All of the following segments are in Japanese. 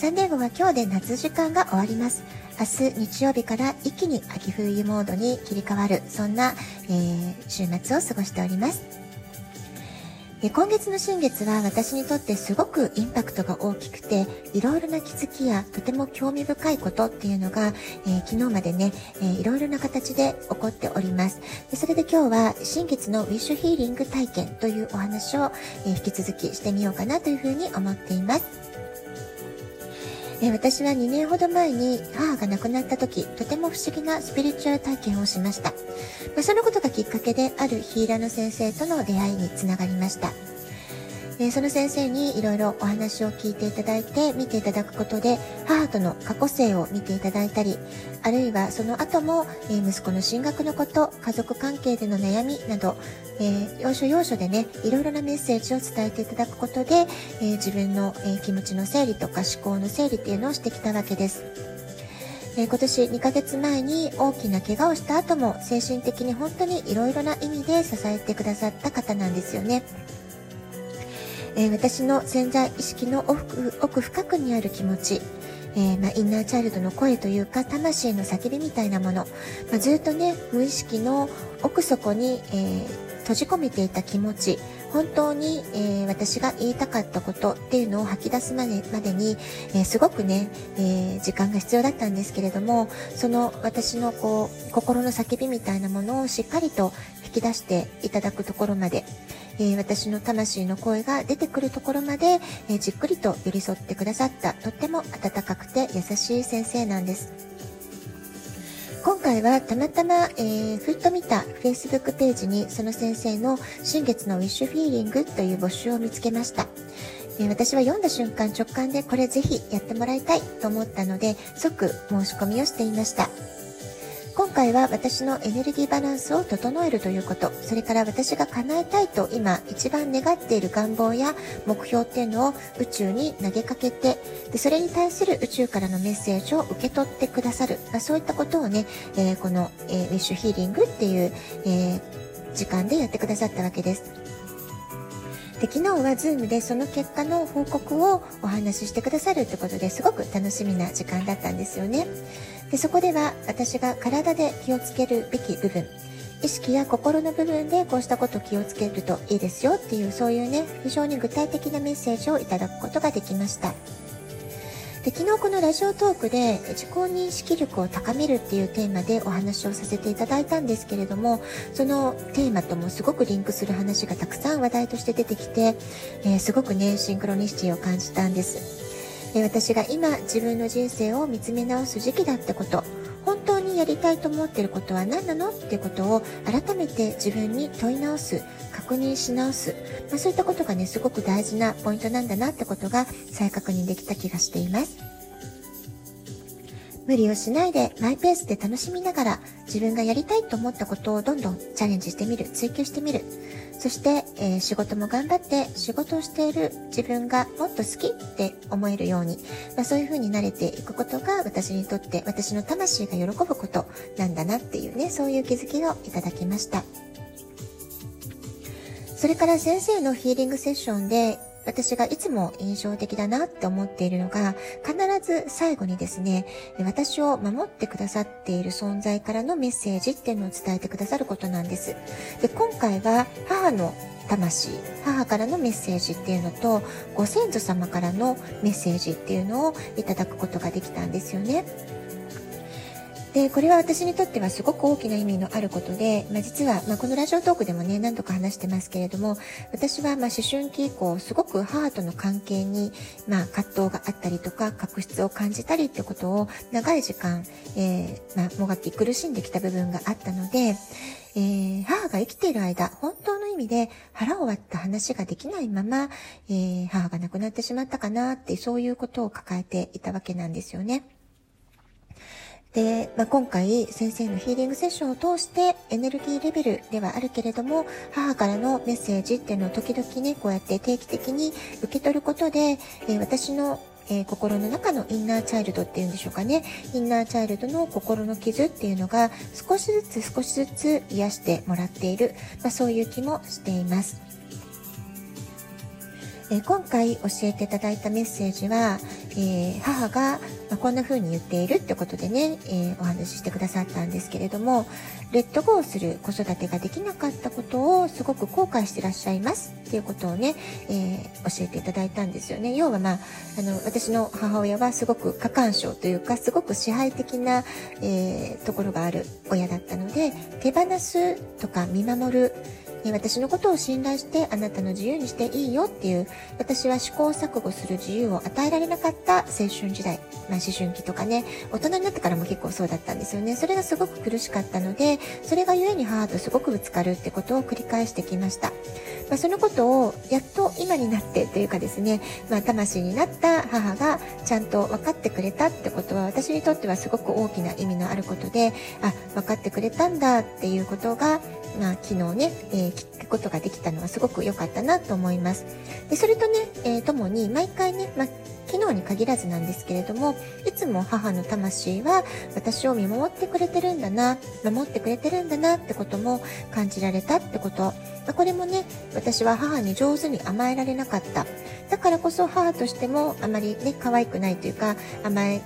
サンデーゴは今日で夏時間が終わります。明日日曜日から一気に秋冬モードに切り替わる、そんな、えー、週末を過ごしております。で今月の新月は私にとってすごくインパクトが大きくていろいろな気づきやとても興味深いことっていうのが、えー、昨日までね、えー、いろいろな形で起こっておりますでそれで今日は新月のウィッシュヒーリング体験というお話を、えー、引き続きしてみようかなというふうに思っていますえ私は2年ほど前に母が亡くなった時、とても不思議なスピリチュアル体験をしました。まあ、そのことがきっかけであるヒーラーの先生との出会いにつながりました。えその先生にいろいろお話を聞いていただいて見ていただくことで母との過去性を見ていただいたりあるいはその後も、え息子の進学のこと家族関係での悩みなど、え、要所要所でねいろいろなメッセージを伝えていただくことで、え自分の、え気持ちの整理とか思考の整理っていうのをしてきたわけです。え今年2ヶ月前に大きな怪我をした後も精神的に本当にいろいろな意味で支えてくださった方なんですよね。えー、私の潜在意識の奥奥深くにある気持ち、えー、ま、インナーチャイルドの声というか魂の叫びみたいなもの、ま、ずっとね無意識の奥底に、えー、閉じ込めていた気持ち。本当に、えー、私が言いたかったことっていうのを吐き出すまでまでに、えー、すごくね、えー、時間が必要だったんですけれどもその私のこう心の叫びみたいなものをしっかりと引き出していただくところまで、え私の魂の声が出てくるところまで、えじっくりと寄り添ってくださったとっても温かくて優しい先生なんです。今回はたまたま、えー、ふっと見た Facebook ページにその先生の新月のウィッシュフィーリングという募集を見つけました。え私は読んだ瞬間直感でこれぜひやってもらいたいと思ったので即申し込みをしていました。今回は私のエネルギーバランスを整えるということ、それから私が叶えたいと今一番願っている願望や目標っていうのを宇宙に投げかけて、でそれに対する宇宙からのメッセージを受け取ってくださる、まあ、そういったことをね、えー、この、えー、ウィッシュヒーリングっていう、えー、時間でやってくださったわけです。で昨日は Zoom でその結果の報告をお話ししてくださるってことですごく楽しみな時間だったんですよね。でそこでは私が体で気をつけるべき部分意識や心の部分でこうしたこと気をつけるといいですよっていうそういうね非常に具体的なメッセージをいただくことができましたで昨日このラジオトークで自己認識力を高めるっていうテーマでお話をさせていただいたんですけれどもそのテーマともすごくリンクする話がたくさん話題として出てきて、えー、すごくねシンクロニシティを感じたんです。私が今自分の人生を見つめ直す時期だってこと本当にやりたいと思ってることは何なのってことを改めて自分に問い直す確認し直す、まあ、そういったことがねすごく大事なポイントなんだなってことが再確認できた気がしています。無理をしないでマイペースで楽しみながら自分がやりたいと思ったことをどんどんチャレンジしてみる追求してみる。そして、えー、仕事も頑張って仕事をしている自分がもっと好きって思えるように、まあ、そういう風に慣れていくことが私にとって私の魂が喜ぶことなんだなっていうねそういう気づきをいただきました。それから先生のヒーリングセッションで私がいつも印象的だなって思っているのが、必ず最後にですね、私を守ってくださっている存在からのメッセージっていうのを伝えてくださることなんです。で、今回は母の魂、母からのメッセージっていうのと、ご先祖様からのメッセージっていうのをいただくことができたんですよね。でこれは私にとってはすごく大きな意味のあることで、まあ、実は、まあ、このラジオトークでもね何度か話してますけれども私はま思春期以降すごく母との関係に、まあ、葛藤があったりとか確執を感じたりってことを長い時間、えー、まあ、もがき苦しんできた部分があったので、えー、母が生きている間本当の意味で腹を割った話ができないまま、えー、母が亡くなってしまったかなってそういうことを抱えていたわけなんですよね。で、まあ、今回先生のヒーリングセッションを通してエネルギーレベルではあるけれども母からのメッセージっていうのを時々ねこうやって定期的に受け取ることで、え、私のえー、心の中のインナーチャイルドっていうんでしょうかねインナーチャイルドの心の傷っていうのが少しずつ少しずつ癒してもらっている、まあ、そういう気もしています。え今回教えていただいたメッセージは、えー、母が、まこんな風に言っているってことでね、えー、お話ししてくださったんですけれどもレッドゴーする子育てができなかったことをすごく後悔してらっしゃいますっていうことをね、えー、教えていただいたんですよね。要はまああの私の母親はすごく過干渉というかすごく支配的な、えところがある親だったので手放すとか見守る私のことを信頼してあなたの自由にしていいよっていう私は試行錯誤する自由を与えられなかった青春時代、まあ、思春期とかね大人になってからも結構そうだったんですよね。それがすごく苦しかったのでそれが故に母とすごくぶつかるってことを繰り返してきました、まあ、そのことをやっと今になってというかですね、まあ、魂になった母がちゃんと分かってくれたってことは私にとってはすごく大きな意味のあることであ分かってくれたんだっていうことがまあ、昨日ね、えー、聞くことができたのはすごく良かったなと思います。でそれとね、えー、ともに毎回ね、まあ、昨日に限らずなんですけれども、いつも母の魂は私を見守ってくれてるんだな、守ってくれてるんだなってことも感じられたってこと。これもね、私は母に上手に甘えられなかった。だからこそ母としてもあまりね、可愛くないというか、甘え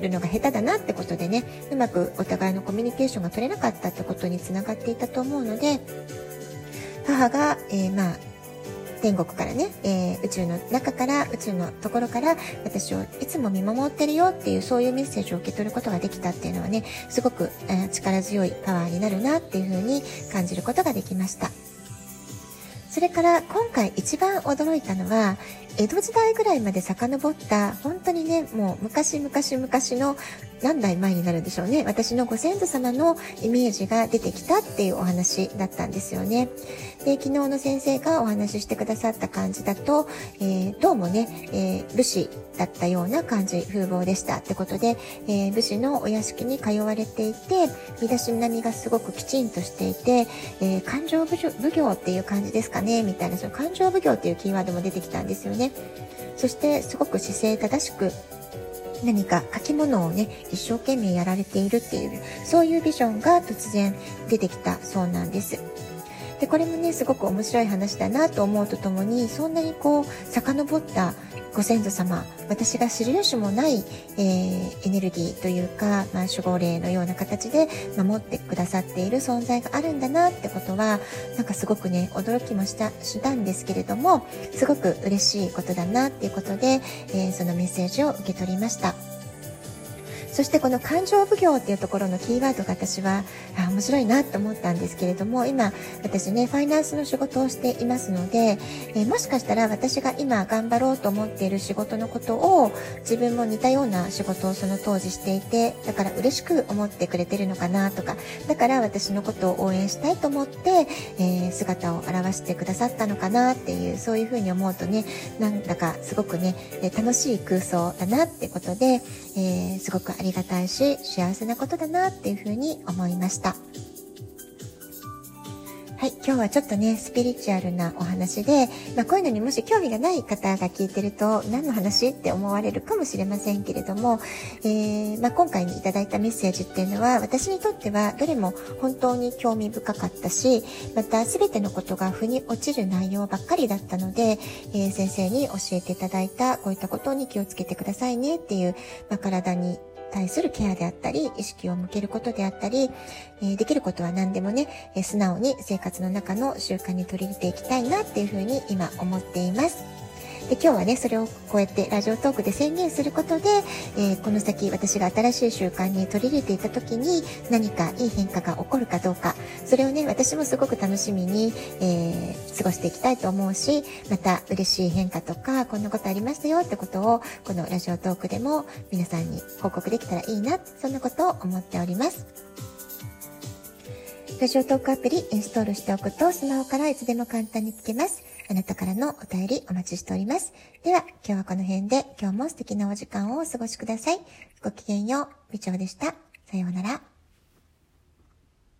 るのが下手だなってことでねうまくお互いのコミュニケーションが取れなかったってことにつながっていたと思うので母が、えー、まあ天国からね、えー、宇宙の中から宇宙のところから私をいつも見守ってるよっていうそういうメッセージを受け取ることができたっていうのはねすごく、えー、力強いパワーになるなっていうふうに感じることができました。それから今回一番驚いたのは江戸時代ぐらいまで遡った本当にねもう昔々昔の何代前になるんでしょうね。私のご先祖様のイメージが出てきたっていうお話だったんですよね。で昨日の先生がお話ししてくださった感じだと、えー、どうもね、えー、武士だったような感じ風貌でしたってことで、えー、武士のお屋敷に通われていて身だしなみがすごくきちんとしていて、え勘定奉行っていう感じですかねみたいなその勘定奉行っていうキーワードも出てきたんですよね。そしてすごく姿勢正しく何か書き物をね一生懸命やられているっていうそういうビジョンが突然出てきたそうなんです。でこれもねすごく面白い話だなと思うとともにそんなにこう遡ったご先祖様私が知る由もない、えー、エネルギーというか、まあ、守護霊のような形で守ってくださっている存在があるんだなってことはなんかすごくね驚きもしたしたんですけれどもすごく嬉しいことだなっていうことで、えー、そのメッセージを受け取りました。そしてこの感情奉行っていうところのキーワードが私はあ面白いなと思ったんですけれども今私ねファイナンスの仕事をしていますので、えー、もしかしたら私が今頑張ろうと思っている仕事のことを自分も似たような仕事をその当時していてだから嬉しく思ってくれてるのかなとかだから私のことを応援したいと思って、えー、姿を現してくださったのかなっていうそういうふうに思うとねなんだかすごくね楽しい空想だなってことで、えー、すごくありりがたいし幸せなことだなっていうふうに思いました。はい、今日はちょっとね、スピリチュアルなお話で、まあ、こういうのにもし興味がない方が聞いてると、何の話って思われるかもしれませんけれども、えー、まあ、今回にいただいたメッセージっていうのは、私にとってはどれも本当に興味深かったし、また全てのことが腑に落ちる内容ばっかりだったので、えー、先生に教えていただいた、こういったことに気をつけてくださいねっていう、まあ、体に対するケアであったり、意識を向けることであったり、えー、できることは何でもね、えー、素直に生活の中の習慣に取り入れていきたいなっていうふうに今思っています。で今日はねそれをこうやってラジオトークで宣言することで、えー、この先私が新しい習慣に取り入れていた時に何かいい変化が起こるかどうかそれをね私もすごく楽しみに、えー、過ごしていきたいと思うしまた嬉しい変化とかこんなことありましたよってことをこのラジオトークでも皆さんに報告できたらいいなそんなことを思っております。ラジオトークアプリインストールしておくとスマホからいつでも簡単に聞けます。あなたからのお便りお待ちしております。では、今日はこの辺で今日も素敵なお時間をお過ごしください。ごきげんよう。部長でした。さようなら。